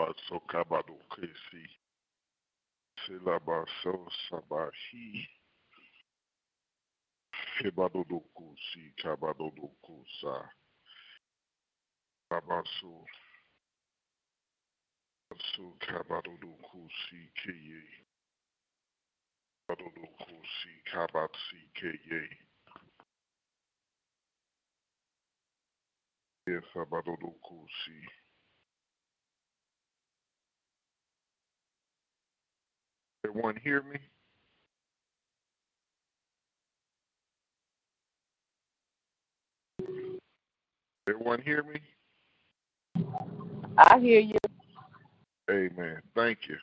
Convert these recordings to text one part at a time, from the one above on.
Basocabado Cresci, Selabação Sabashi, Febado do Cusi, Cabado do Cusa, Abaço, Abaço, Cabado do Cusi, Queiei, Cabado do Cusi, Cabatsi, Queiei. Sabado do curso. Everyone hear me? Everyone hear me? I hear you. Amen. Thank you.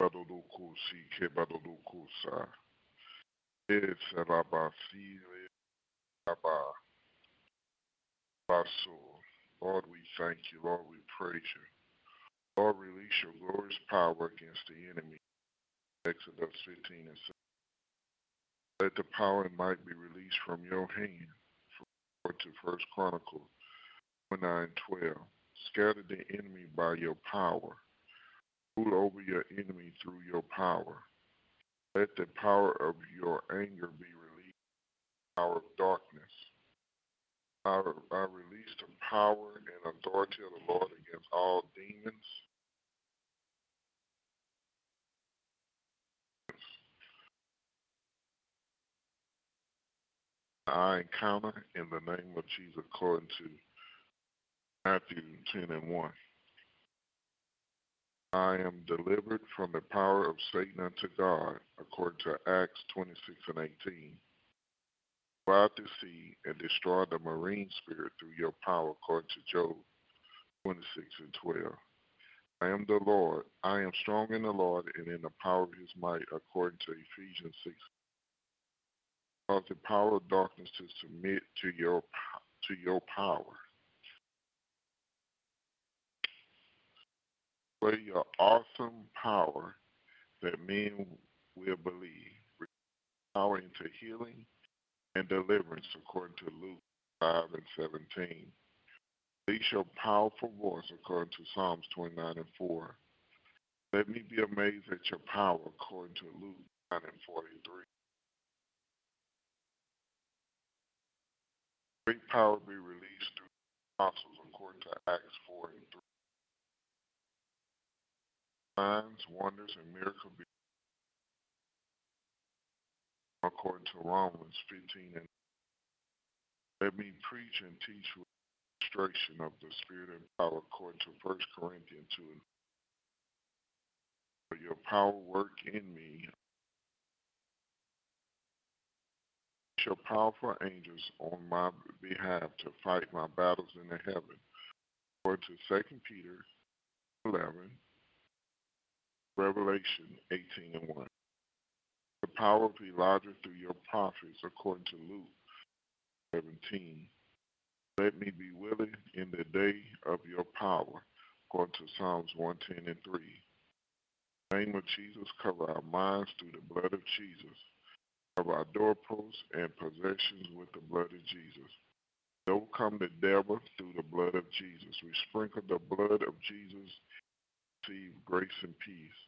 Badodokusi ke badodokusa. Esalabasi aba. Baso. Lord, we thank you. Lord, we praise you. Lord, release your glorious power against the enemy. Exodus 15 and 7. Let the power and might be released from your hand. According to First Chronicles 9 12. Scatter the enemy by your power. Rule over your enemy through your power. Let the power of your anger be released. Power of darkness. I, I release the power and authority of the Lord against all demons. I encounter in the name of Jesus according to Matthew 10 and 1. I am delivered from the power of Satan unto God, according to Acts 26 and 18. Go out to sea and destroy the marine spirit through your power, according to Job 26 and 12. I am the Lord. I am strong in the Lord and in the power of his might, according to Ephesians 6. Cause the power of darkness to submit to your to your power. By your awesome power that men will believe. Power into healing and deliverance, according to Luke 5 and 17. Release your powerful voice, according to Psalms 29 and 4. Let me be amazed at your power, according to Luke 9 and 43. Great power be released through the apostles, according to Acts 4 and 3. Signs, wonders, and miracles be according to Romans 15 and let me preach and teach with the demonstration of the Spirit and power according to 1 Corinthians 2 and your power work in me. Your powerful angels on my behalf to fight my battles in the heaven. According to 2 Peter 11, Revelation 18 and 1 the power of Elijah through your prophets, according to Luke 17. Let me be willing in the day of your power, according to Psalms 110 and 3. In the name of Jesus, cover our minds through the blood of Jesus. Cover our doorposts and possessions with the blood of Jesus. Overcome the devil through the blood of Jesus. We sprinkle the blood of Jesus, receive grace and peace.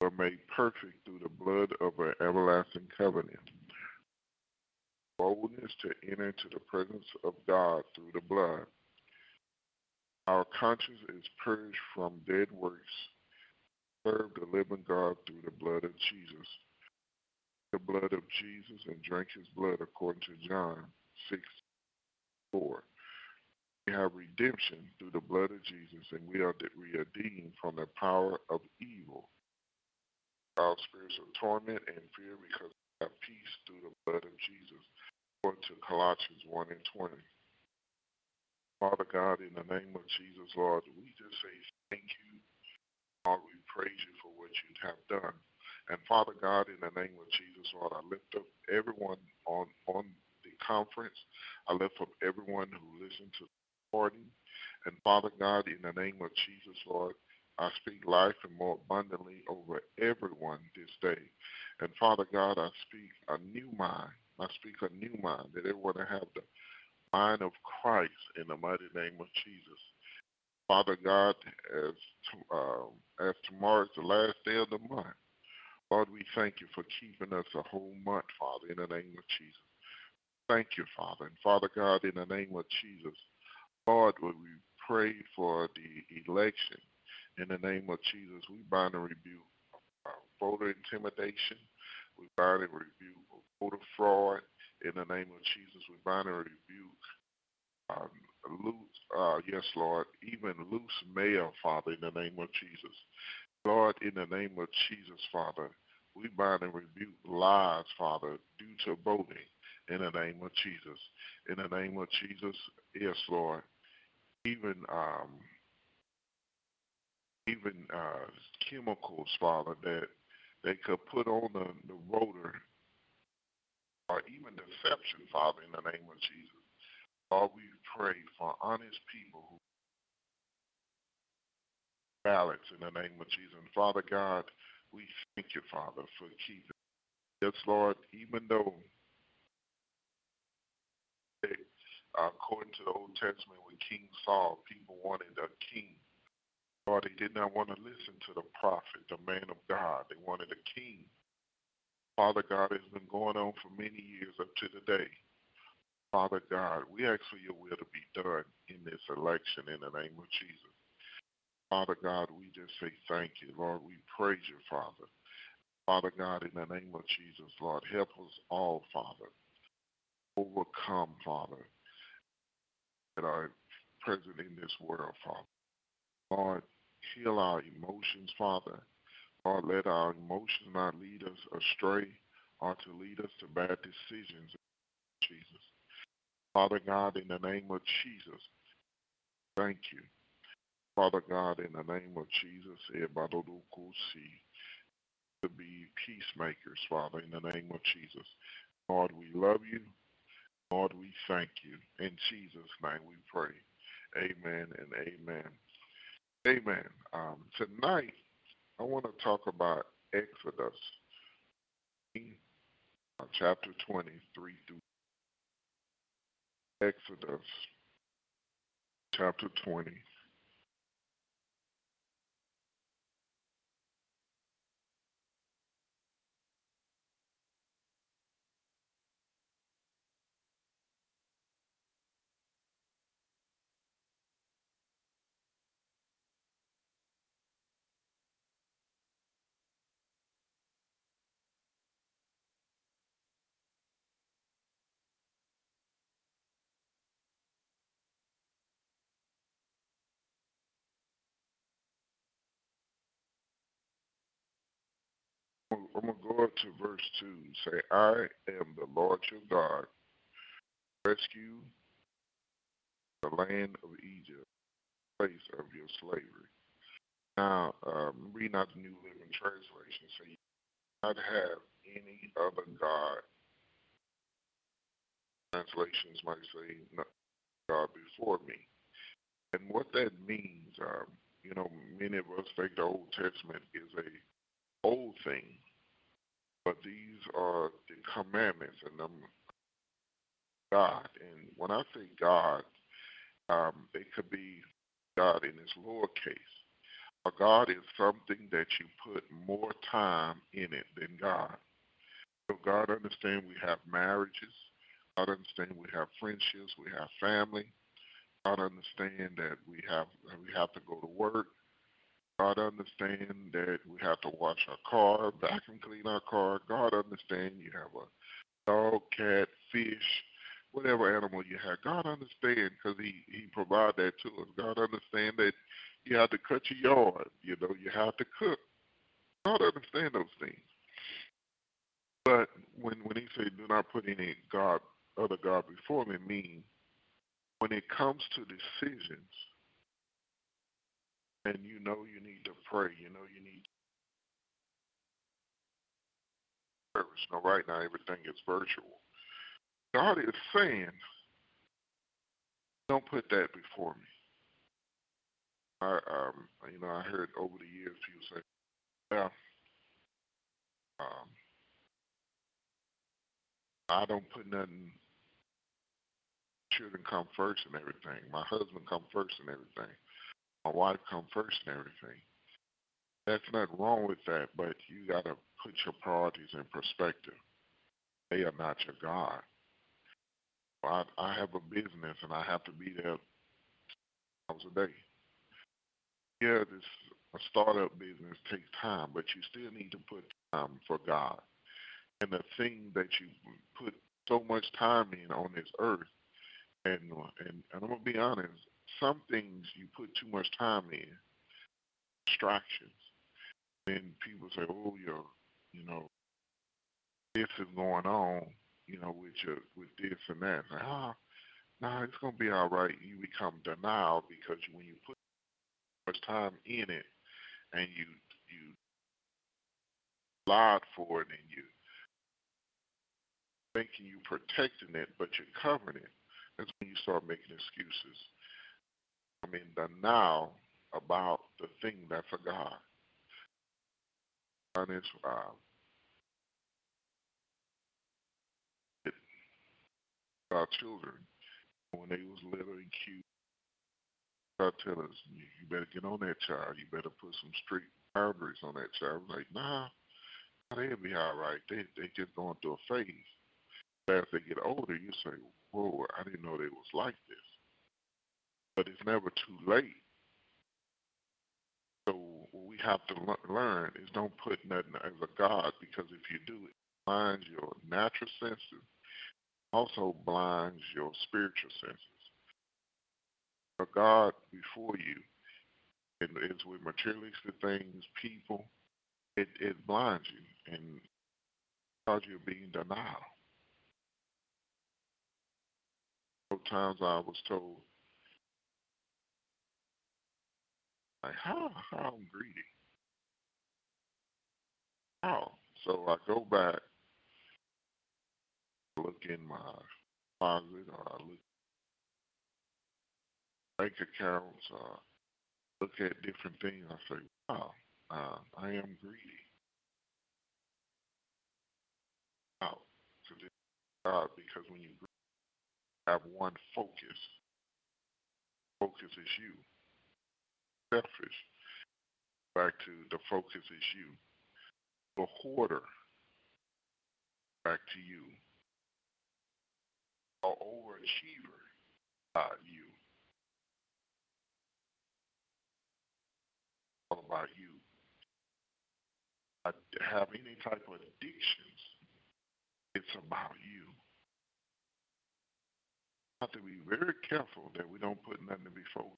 We're made perfect through the blood of an everlasting covenant. Boldness to enter into the presence of God through the blood. Our conscience is purged from dead works. Serve the living God through the blood of Jesus. The blood of Jesus and drink his blood according to John 6 4. We have redemption through the blood of Jesus, and we are redeemed from the power of evil. Our spirits of torment and fear because we have peace through the blood of Jesus, according to Colossians 1 and 20. Father God, in the name of Jesus, Lord, we just say thank you. Lord, we praise you for what you have done. And Father God, in the name of Jesus, Lord, I lift up everyone on, on the conference. I lift up everyone who listened to the recording. And Father God, in the name of Jesus, Lord, I speak life and more abundantly over everyone this day. And Father God, I speak a new mind. I speak a new mind that everyone have the mind of Christ in the mighty name of Jesus. Father God, as um, as tomorrow is the last day of the month, Lord, we thank you for keeping us a whole month, Father, in the name of Jesus. Thank you, Father. And Father God, in the name of Jesus, Lord, we pray for the election. In the name of Jesus, we bind and rebuke uh, voter intimidation. We bind and rebuke voter fraud. In the name of Jesus, we bind and rebuke um, loose, uh, yes, Lord, even loose mail, Father, in the name of Jesus. Lord, in the name of Jesus, Father, we bind and rebuke lies, Father, due to voting in the name of Jesus. In the name of Jesus, yes, Lord. Even um, even uh, chemicals, Father, that they could put on the, the voter, or even deception, Father, in the name of Jesus. Lord, we pray for honest people who ballots in the name of Jesus. And Father God, we thank you, Father, for keeping. Yes, Lord, even though according to the Old Testament, with King Saul, people wanted a king. Lord, they did not want to listen to the prophet, the man of God. They wanted a king. Father God, has been going on for many years up to today. Father God, we ask for your will to be done in this election in the name of Jesus. Father God, we just say thank you. Lord, we praise you, Father. Father God, in the name of Jesus, Lord, help us all, Father. Overcome, Father, that are present in this world, Father. Lord, heal our emotions, Father. Lord, let our emotions not lead us astray or to lead us to bad decisions, Jesus. Father God, in the name of Jesus, thank you. Father God, in the name of Jesus, to be peacemakers, Father, in the name of Jesus. Lord, we love you. Lord, we thank you. In Jesus' name we pray. Amen and amen. Amen. Um, tonight, I want to talk about Exodus, uh, chapter 23 through Exodus, chapter 20. I'm to go up to verse 2. Say, I am the Lord your God, rescue the land of Egypt, place of your slavery. Now, um, reading out the New Living Translation, say, you not have any other God. Translations might say, no, God before me. And what that means, um, you know, many of us think the Old Testament is a old thing, but these are the commandments and them God. And when I say God, um, it could be God in its lowercase. A God is something that you put more time in it than God. So God understand we have marriages. God understand we have friendships. We have family. God understand that we have we have to go to work. God understand that we have to wash our car, vacuum clean our car. God understand you have a dog, cat, fish, whatever animal you have. God understand because he he provide that to us. God understand that you have to cut your yard. You know you have to cook. God understand those things. But when when he say do not put any God other God before me, mean when it comes to decisions, and you know you need to pray, you know you need service. Now, right now everything is virtual. God is saying, don't put that before me. I, um, you know, I heard over the years people say, well, um, I don't put nothing children come first and everything. My husband come first and everything. My wife come first and everything. That's not wrong with that, but you got to put your priorities in perspective. They are not your God. I, I have a business and I have to be there hours a day. Yeah, this a startup business takes time, but you still need to put time for God. And the thing that you put so much time in on this earth and and, and I'm gonna be honest, some things you put too much time in, distractions. Then people say, "Oh, you're, you know, this is going on, you know, with your with this and that." Like, oh, no, nah, it's gonna be all right. You become denial because when you put much time in it and you you lied for it and you thinking you protecting it, but you're covering it that's when you start making excuses. I mean, the now about the thing that's a God. And it's uh, it, our children when they was little and cute. God tell us you, you better get on that child. You better put some strict boundaries on that child. Like, nah, they'll be all right. They they just going through a phase. But as they get older, you say, whoa, I didn't know they was like this. But it's never too late. So what we have to learn is don't put nothing as a God because if you do, it blinds your natural senses, also blinds your spiritual senses. A God before you, and it's with materialistic things, people, it, it blinds you and cause you being denial. Sometimes I was told, like, how, how I'm greedy? How? So I go back, look in my closet, or I look bank accounts, uh, look at different things. I say, wow, uh, I am greedy. Wow, this God, because when you have one focus. Focus is you. Selfish. Back to the focus is you. The hoarder. Back to you. An overachiever. Uh, you. All about you. I have any type of addictions. It's about you have to be very careful that we don't put nothing before.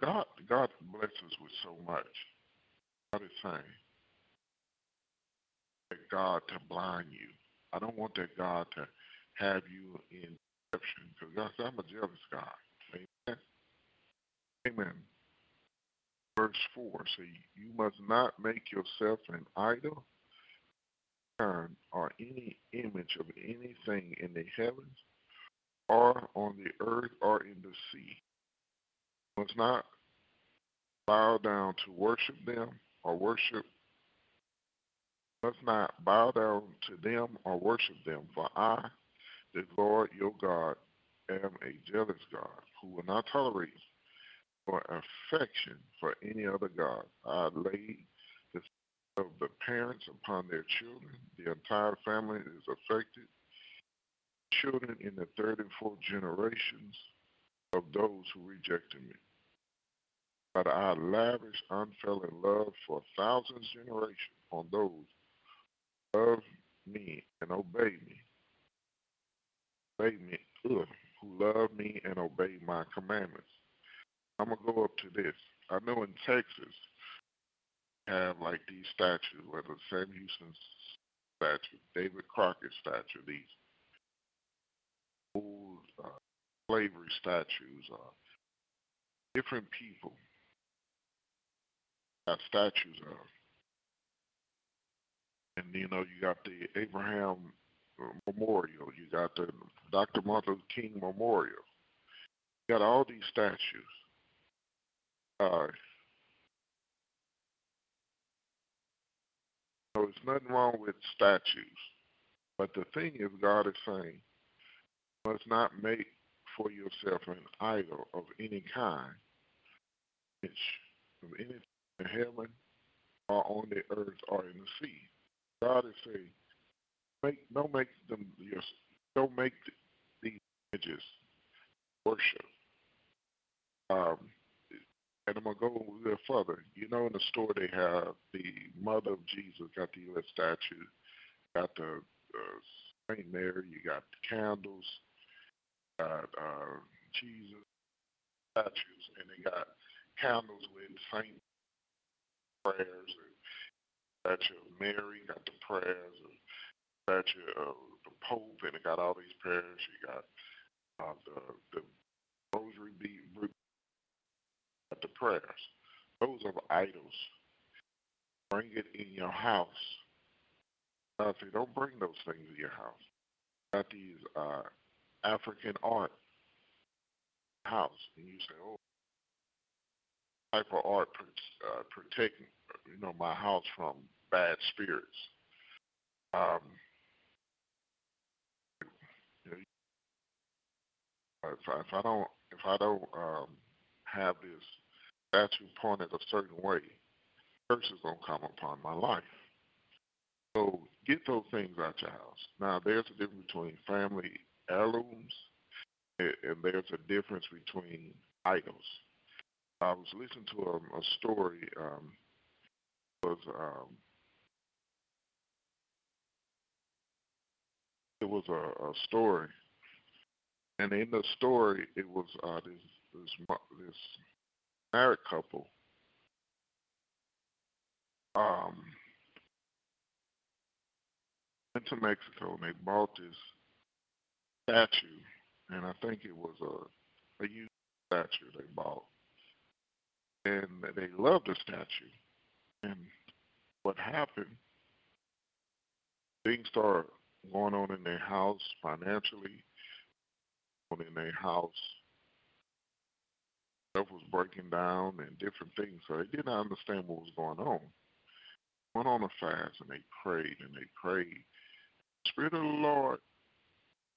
God, God blesses with so much. God is saying that God to blind you. I don't want that God to have you in deception. Because God said, I'm a jealous God. Amen. Amen. Verse 4 say, You must not make yourself an idol or any image of anything in the heavens or on the earth or in the sea. Must not bow down to worship them or worship must not bow down to them or worship them, for I, the Lord your God, am a jealous God, who will not tolerate or affection for any other God. I lay the of the parents upon their children. The entire family is affected. Children in the third and fourth generations of those who rejected me. But I lavish unfailing love for thousands generations on those who love me and obey me. Obey me, ugh, who love me and obey my commandments. I'm gonna go up to this. I know in Texas have like these statues, whether Sam Houston statue, David Crockett statue, these old uh, slavery statues, uh, different people got statues of and you know you got the Abraham Memorial, you got the Dr. Martin Luther King Memorial, you got all these statues. Uh, so there's nothing wrong with statues, but the thing is, God is saying, must not make for yourself an idol of any kind, of anything in heaven or on the earth or in the sea. God is saying, make don't make them don't make these images worship. Um, and I'm gonna go a little further. You know, in the store they have the Mother of Jesus, got the U.S. statue, got the uh, Saint Mary, you got the candles, got uh, Jesus statues, and they got candles with Saint prayers and statue of Mary, got the prayers, and statue of the Pope, and it got all these prayers. You got uh, the the rosary bead, got the prayers. Those are idols. Bring it in your house. I say, don't bring those things in your house. Got these uh, African art house, and you say, oh, type of art uh, protecting you know my house from bad spirits. Um, if, I, if I don't if I don't um, have this statue pointed a certain way, curses gonna come upon my life. So get those things out your house. Now there's a difference between family heirlooms and, and there's a difference between idols. I was listening to a, a story. Um, was um, it was a, a story, and in the story, it was uh, this this this married couple. Um, went to Mexico and they bought this statue, and I think it was a a statue they bought, and they loved the statue and what happened, things start going on in their house financially, in their house. Stuff was breaking down and different things. So they didn't understand what was going on. Went on a fast and they prayed and they prayed. Spirit of the Lord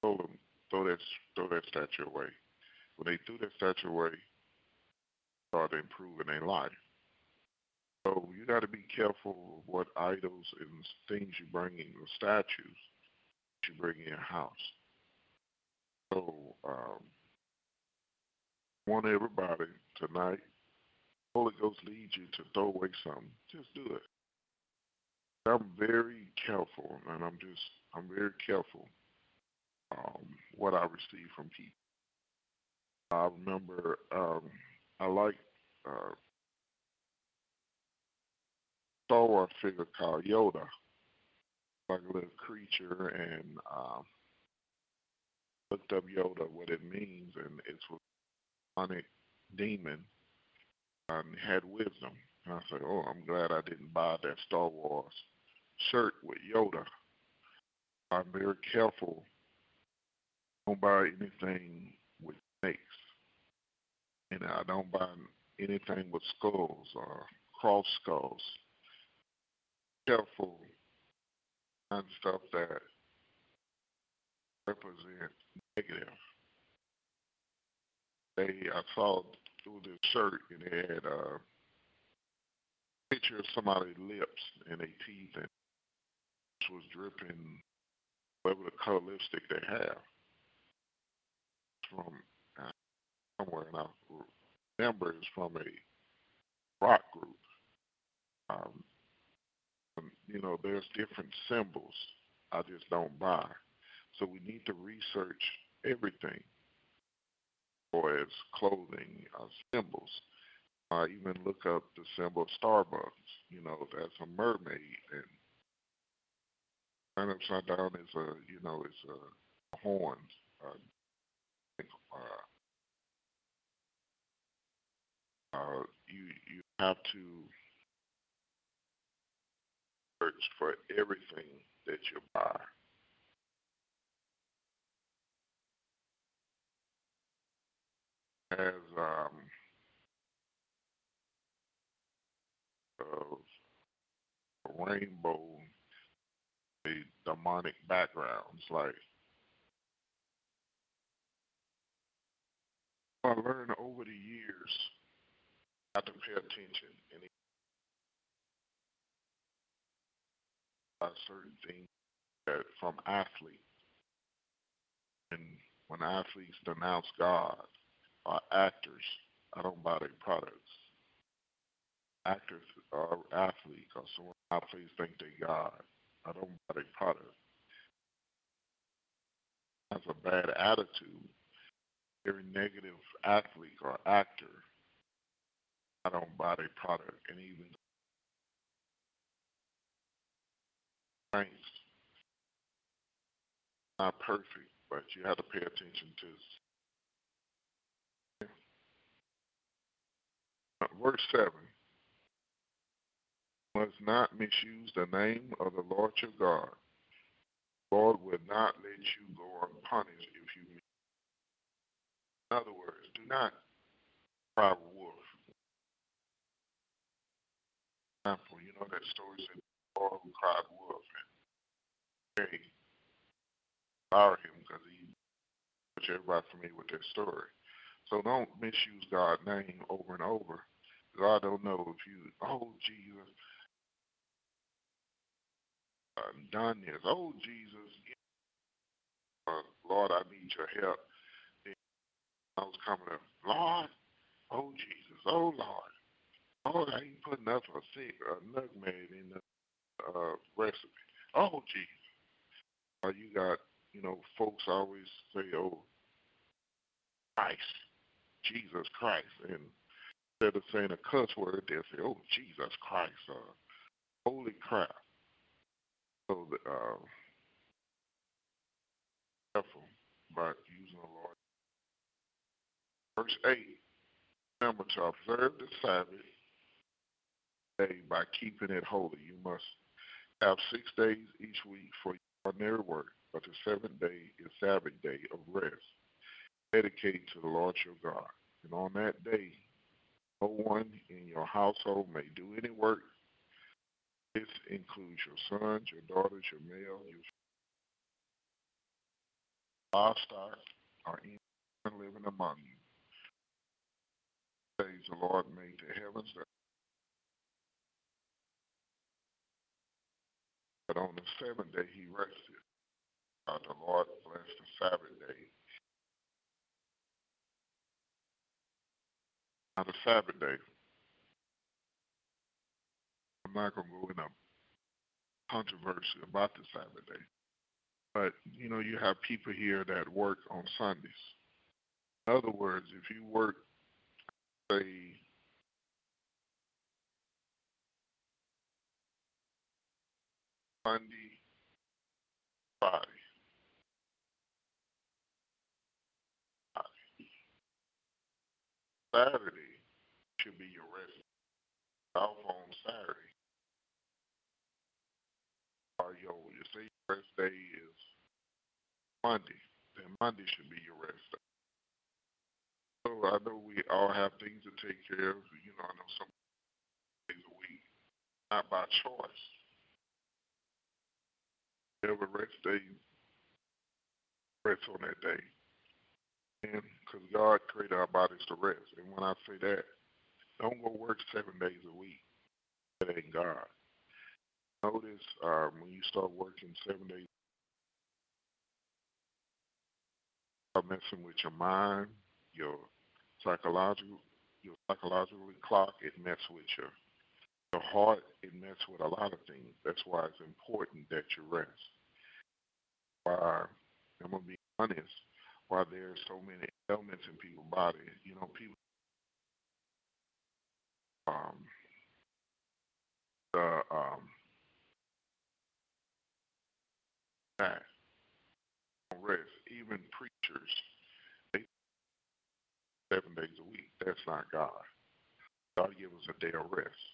told them, throw that, throw that statue away. When they threw that statue away, started improving their life. So you got to be careful of what idols and things you bring in, the statues you bring in your house. So um, I want everybody tonight, Holy Ghost leads you to throw away something, just do it. I'm very careful, and I'm just I'm very careful um, what I receive from people. I remember um, I like uh, Star Wars figure called Yoda, like a little creature, and um, looked up Yoda, what it means, and it's demonic demon, and had wisdom. And I said, oh, I'm glad I didn't buy that Star Wars shirt with Yoda. I'm very careful don't buy anything with snakes. And I don't buy anything with skulls or cross skulls. Careful and stuff that represent negative. They I saw through this shirt and it had a picture of somebody's lips and their teeth and it was dripping whatever the color lipstick they have from somewhere and I remember it's from a rock group. Um, you know, there's different symbols I just don't buy. So we need to research everything, or as clothing uh, symbols. Uh, even look up the symbol of Starbucks. You know, that's a mermaid, and right upside down is a, you know, it's a horn. Uh, uh, uh, you you have to search for everything that you buy. As um, of a rainbow, a demonic backgrounds. Like I learned over the years not to pay attention and certain things that from athletes. And when athletes denounce God or actors, I don't buy their products. Actors or athletes or some athletes think they God. I don't buy their product. That's a bad attitude. Very negative athlete or actor. I don't buy their product. And even saints not perfect, but you have to pay attention to. Uh, verse 7 must not misuse the name of the Lord your God. The Lord will not let you go unpunished if you. In other words, do not cry wolf. Example, you know that story said the who cried wolf and hey, fire him because he which everybody familiar with that story. So don't misuse God's name over and over. God don't know if you oh Jesus uh, done this. Oh, Jesus, uh, Lord, I need your help. And I was coming up, Lord, oh, Jesus, oh, Lord. Lord, I ain't putting up a sick, a nutmeg in the uh, recipe. Oh, Jesus. Uh, you got, you know, folks always say, oh, Christ, Jesus Christ. And instead of saying a cuss word, they'll say, oh, Jesus Christ, uh, holy crap. So uh, careful about using the Lord. Verse 8 Remember to observe the Sabbath day by keeping it holy. You must have six days each week for your ordinary work, but the seventh day is Sabbath day of rest, dedicated to the Lord your God. And on that day, no one in your household may do any work this includes your sons, your daughters, your male, your livestock, or anyone living among you. Days the Lord made the heavens, but on the seventh day he rested. Uh, the Lord blessed the Sabbath day. On the Sabbath day, I'm not to go in a controversy about the Sabbath day. But, you know, you have people here that work on Sundays. In other words, if you work, say, Monday, Friday, Saturday should be your rest. Off on Saturday. Or your you say your rest day is Monday, then Monday should be your rest day. So I know we all have things to take care of. You know, I know some days a week, not by choice. Every rest day, rest on that day. And because God created our bodies to rest. And when I say that, don't go work seven days a week. That ain't God. Notice um, when you start working seven days, you start messing with your mind, your psychological, your psychological clock. It messes with your your heart. It messes with a lot of things. That's why it's important that you rest. Why I'm gonna be honest. Why there's so many ailments in people's body. You know, people um the um that rest. Even preachers, they seven days a week. That's not God. God give us a day of rest.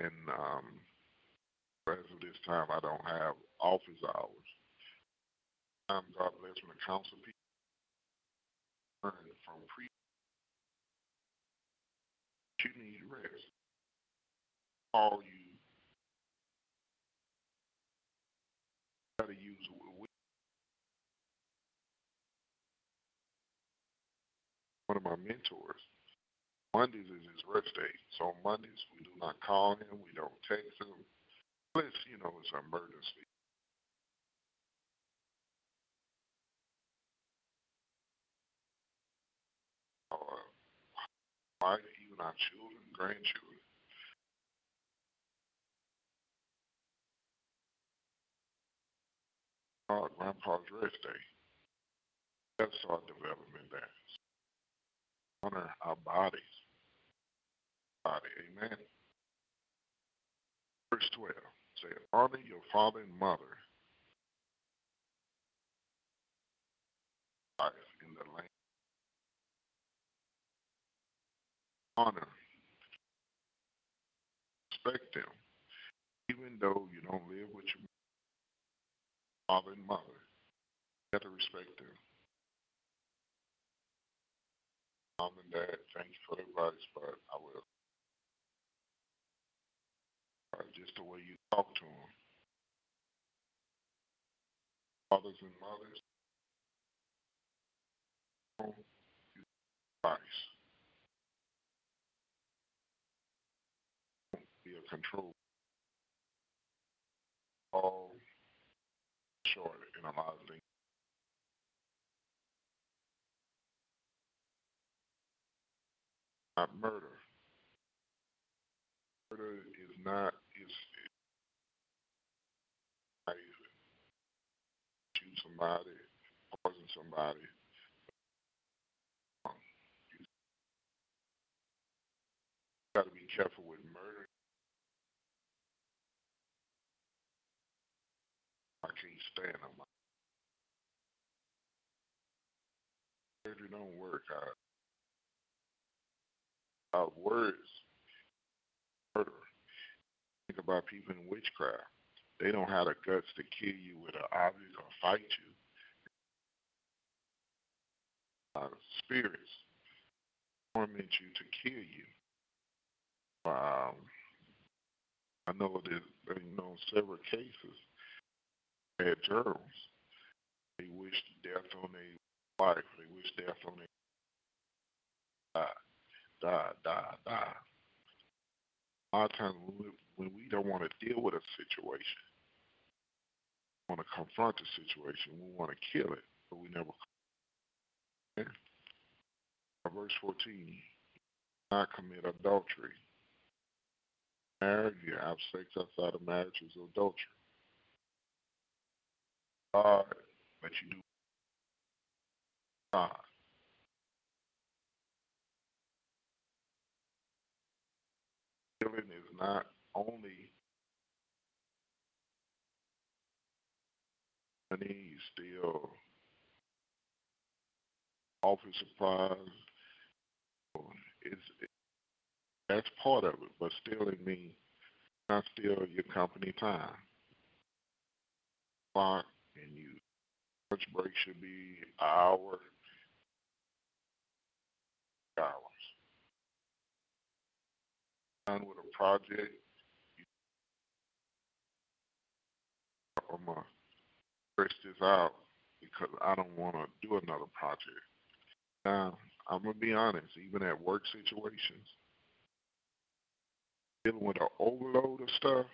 And um, as of this time, I don't have office hours. Um, God bless to counsel people learn from preachers. You need rest. All you got to use one of my mentors. Mondays is his rest day. So Mondays we do not call him, we don't text him. Unless, you know, it's an emergency. Or wife, even our children, grandchildren. Our grandpa's rest day. That's our development there. Honor our bodies. Body, amen. Verse 12 say, Honor your father and mother. Life in the land. Honor. Respect them. Even though you don't live with your father and mother, you have to respect them. Mom and dad, thank you for the advice, but I will. Just the way you talk to them. Fathers and mothers, advice. Be a control. All short in a lot of things. Not murder. Murder is not is shoot somebody, poison somebody. Got to be careful with murder. I can't stand them. Murder don't work. I, our words murder. Think about people in witchcraft. They don't have the guts to kill you with an object or fight you. Uh, spirits torment you to kill you. Um, I know that you know several cases had journals. They wished death on their wife. They wished death on their die, die, die, die. A lot of times when we, don't want to deal with a situation, want to confront the situation, we want to kill it, but we never. Verse 14, not commit adultery. Marriage, you have sex outside of marriage is adultery. God, but you do God. Killing is not only money, you steal office supplies. It's, it, that's part of it, but stealing means not steal your company time. Clock and you Lunch break should be an hour, hours. Done with a project, I'm gonna stretch this out because I don't want to do another project. Now, I'm gonna be honest. Even at work situations, dealing with an overload of stuff,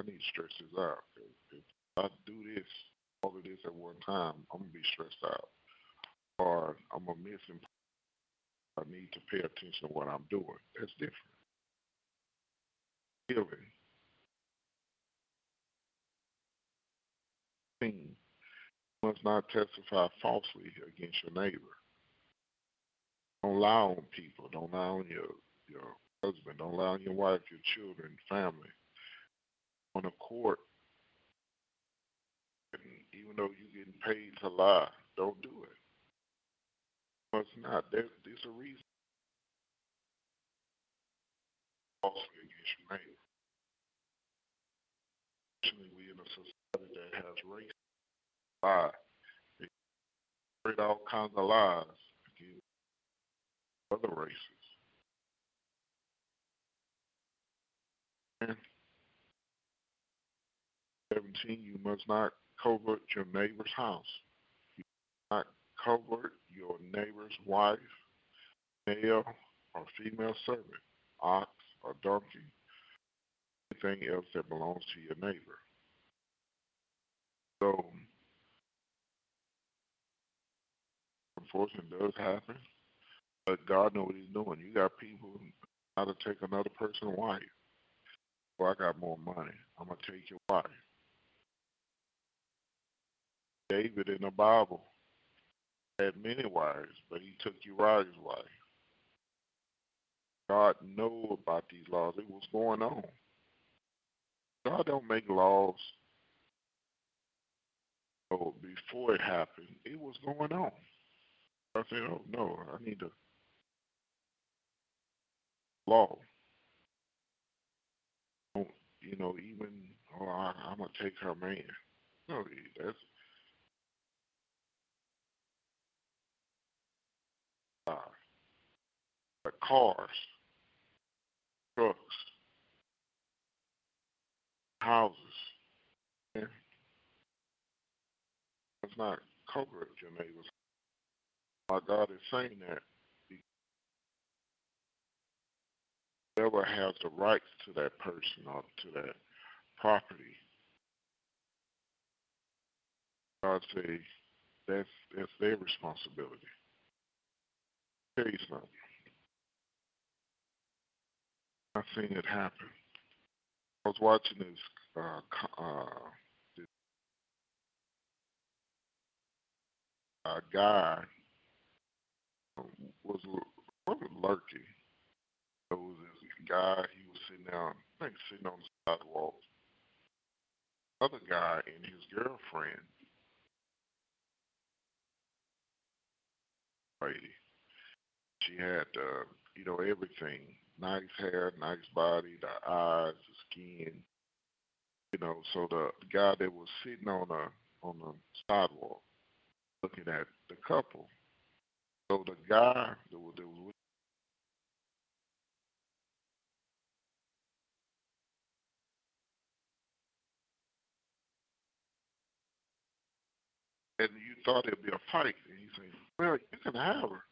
I need to stretch this out. If, I do this, all of this at one time, I'm gonna be stressed out, or I'm gonna miss. Imp- I need to pay attention to what I'm doing. That's different. Healing. You must not testify falsely against your neighbor. Don't lie on people. Don't lie on your your husband. Don't lie on your wife, your children, family. On a court, and even though you're getting paid to lie, don't do it. Must not. There, there's a reason. Falsely against neighbor. Especially we in a society that has race lie. They spread all kinds of lies against other races. And 17, you must not covet your neighbor's house. You must not covet your neighbor's wife, male or female servant, ox or donkey, anything else that belongs to your neighbor. So, unfortunately, does happen, but God knows what He's doing. You got people how to take another person's wife. Well, I got more money. I'm gonna take your wife. David in the Bible had many wives, but he took Uriah's wife. God know about these laws. It was going on. God don't make laws so before it happened. It was going on. I said, oh no, I need to law. You know, even oh, I, I'm gonna take her man. No, that's uh, the cars, trucks, houses. Yeah. It's not covered your neighbors. My God is saying that whoever has the rights to that person or to that property, God say that's that's their responsibility. I've seen it happen. I was watching this uh, uh, this uh, guy was wasn't lurking. It was this guy. He was sitting down, I think sitting on the sidewalk. Other guy and his girlfriend, lady. She had, uh, you know, everything. Nice hair, nice body, the eyes, the skin. You know, so the guy that was sitting on the on the sidewalk looking at the couple. So the guy that was, that was and you thought it'd be a fight, and you say, "Well, you can have her."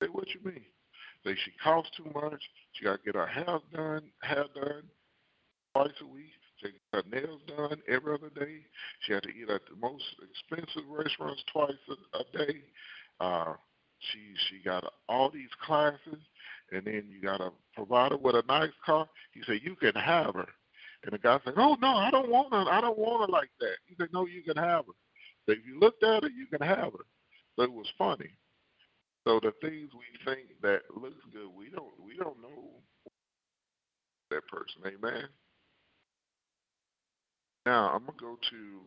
Say, "What you mean?" Say she costs too much. She got to get her hair done, hair done twice a week. She get her nails done every other day. She had to eat at the most expensive restaurants twice a, a day. Uh, she she got all these classes, and then you got to provide her with a nice car. He said, "You can have her." And the guy said, "Oh no, I don't want her. I don't want her like that." He said, "No, you can have her." So if you looked at her, you can have her. So it was funny. So the things we think that looks good, we don't we don't know that person. Amen. Now I'm gonna go to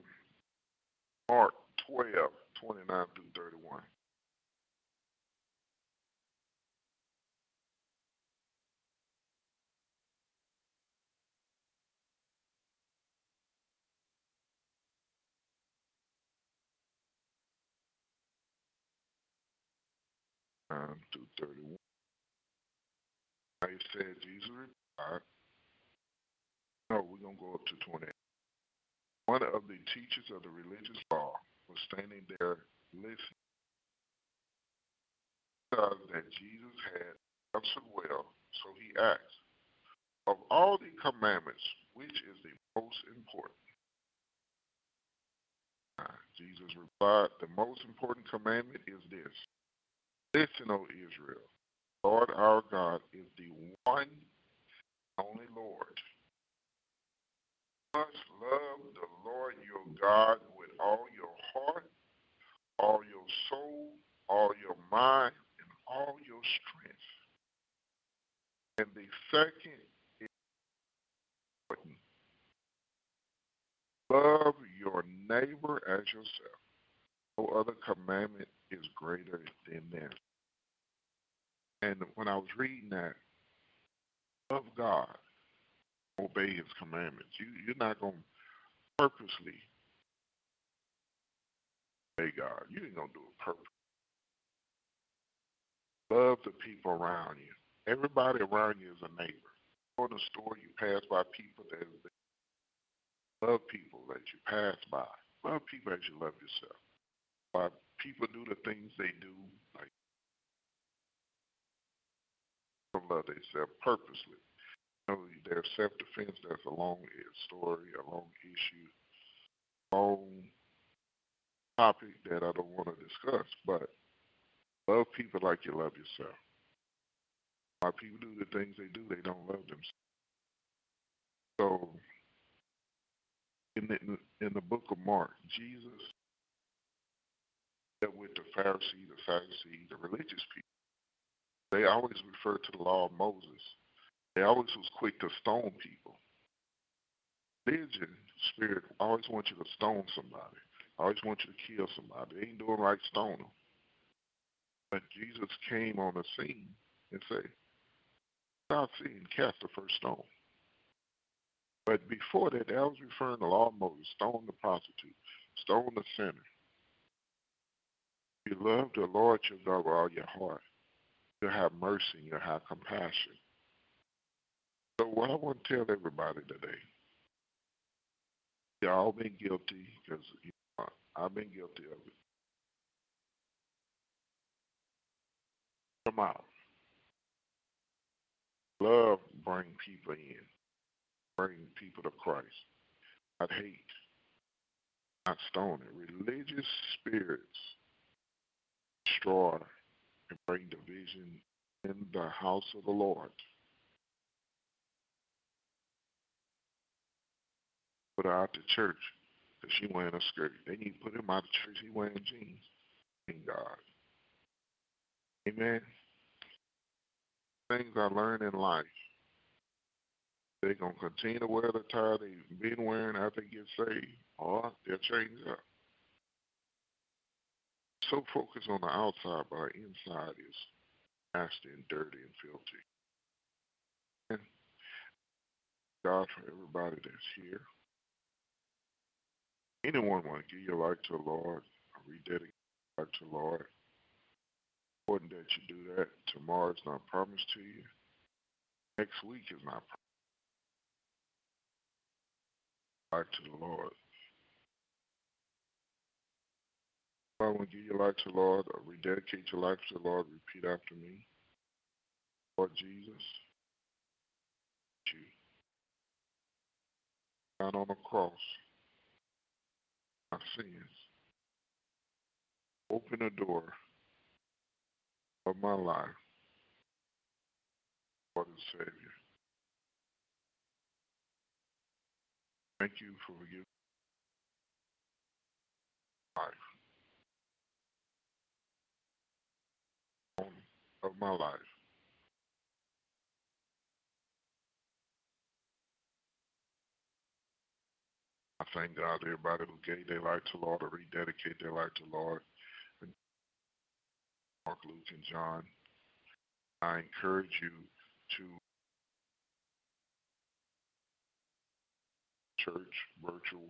Mark 12, 29 through 31. Um, through 31. I said, Jesus replied, no, we're going to go up to 28. One of the teachers of the religious law was standing there listening. That Jesus had answered well, so he asked, Of all the commandments, which is the most important? Jesus replied, The most important commandment is this Listen, O Israel, Lord our God is the one only Lord. You must love the Lord your God with all your heart, all your soul, all your mind, and all your strength. And the second is important. Love your neighbor as yourself. No other commandment is greater than this. And when I was reading that, love God, obey His commandments. You, you're not going to purposely obey God. You ain't going to do it purposely. Love the people around you. Everybody around you is a neighbor. Go in the store, you pass by people that love people that you pass by. Love people as you love yourself. Why people do the things they do, like love themselves purposely. You know, their self defense, that's a long story, a long issue, long topic that I don't want to discuss, but love people like you love yourself. Why people do the things they do, they don't love themselves. So, in the, in the book of Mark, Jesus with the Pharisees, the Sadducees, the religious people. They always refer to the law of Moses. They always was quick to stone people. Religion, spirit, always want you to stone somebody. Always want you to kill somebody. They ain't doing right, stone them. But Jesus came on the scene and said, Stop seeing, cast the first stone. But before that, that was referring to law of Moses, stone the prostitute, stone the sinner. You love the Lord your God with all your heart. You'll have mercy you'll have compassion. So what I want to tell everybody today, y'all been guilty because you know, I've been guilty of it. Come out. Love bring people in, bring people to Christ. Not hate, not stoning. Religious spirits destroy and bring division in the house of the Lord. Put her out the church because she wearing a skirt. They need to put him out of church. He wearing jeans. Thank God. Amen. Things I learned in life. They're going to continue to wear the tie they've been wearing after they get saved, or they'll change up. So focused on the outside, but our inside is nasty and dirty and filthy. And God for everybody that's here. Anyone want to give your life to the Lord, rededicate your life to the Lord. Important that you do that. Tomorrow is not promised to you. Next week is not promised. To the Lord. I want to give your life to the Lord or rededicate your life to the Lord. Repeat after me. Lord Jesus, you down on the cross, my sins. Open the door of my life, Lord and Savior. Thank you for forgiving life. Of my life. I thank God everybody who gave their life to Lord or rededicate their life to Lord. Mark, Luke, and John. I encourage you to church, virtual.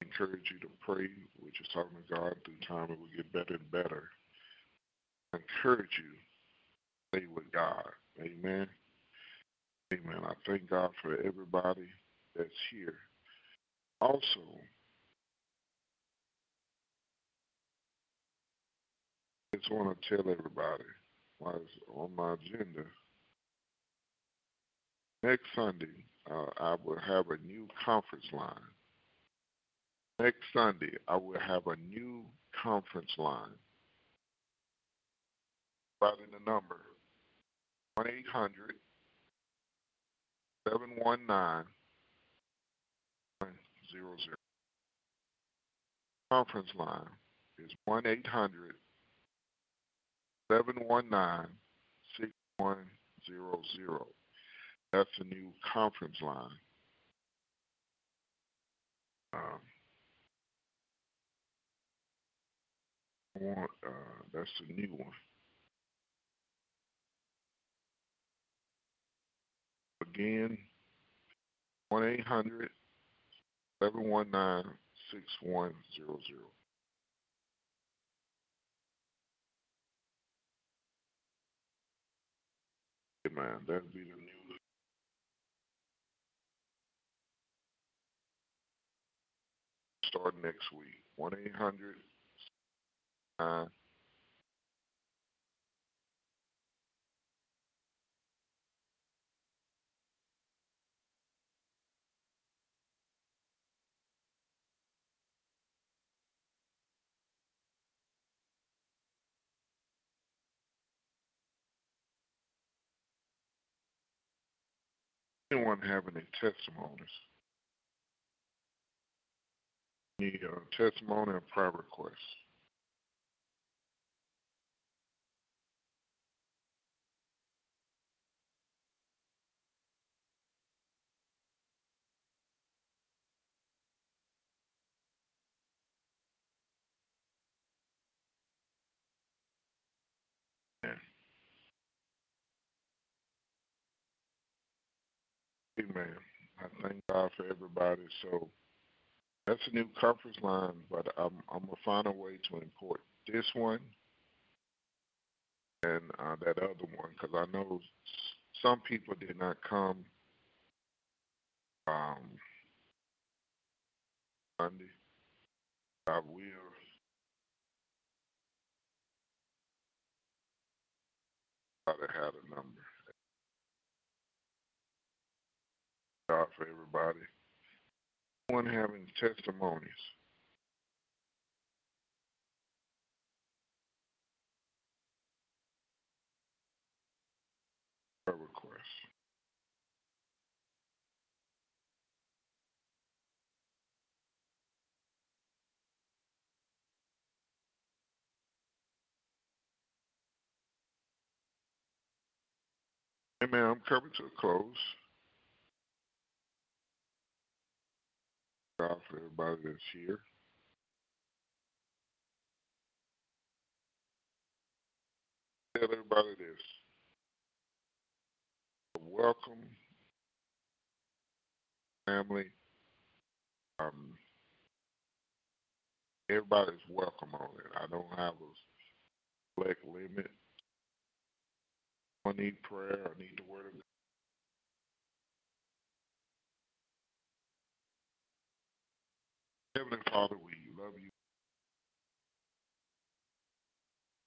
I encourage you to pray, which is talking to God through time. It will get better and better. Encourage you stay with God. Amen. Amen. I thank God for everybody that's here. Also, I just want to tell everybody why it's on my agenda. Next Sunday, uh, I will have a new conference line. Next Sunday, I will have a new conference line. Writing the number 1 800 719 Conference line is 1 800 719 6100. That's the new conference line. Um, want, uh, that's the new one. Again, 1 800 719 6100. Man, that'd be the new. Start next week. 1 800 anyone have any testimonies? Any uh, testimony and prayer requests? Amen. I thank God for everybody. So that's a new conference line, but I'm I'm gonna find a way to import this one and uh, that other one because I know some people did not come um, Sunday. I will. To have a number. God for everybody. One having testimonies. Prayer request. Amen. I'm coming to a close. God for everybody that's here. Tell everybody this. Welcome, family. Um, everybody's welcome on it. I don't have a select limit. I need prayer. I need the word of God. Heavenly Father, we love you.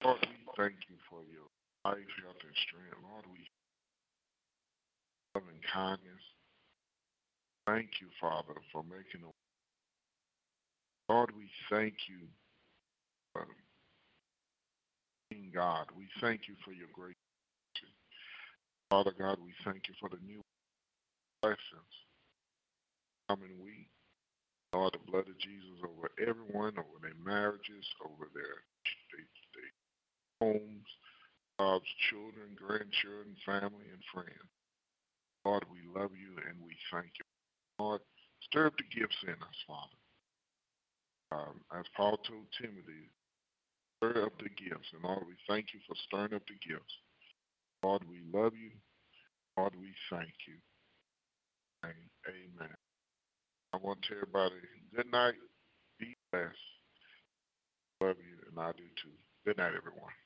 Lord, we thank you for your life, health, and strength. Lord, we love and kindness. Thank you, Father, for making a Lord, we thank you, being God. We thank you for your grace. Father God, we thank you for the new blessings coming week. Lord, the blood of Jesus over everyone, over their marriages, over their, their, their homes, jobs, children, grandchildren, family, and friends. Lord, we love you and we thank you. Lord, stir up the gifts in us, Father. Um, as Paul told Timothy, stir up the gifts. And Lord, we thank you for stirring up the gifts. Lord, we love you. Lord, we thank you. Amen. I want to tell everybody good night. Be blessed. Love you, and I do too. Good night, everyone.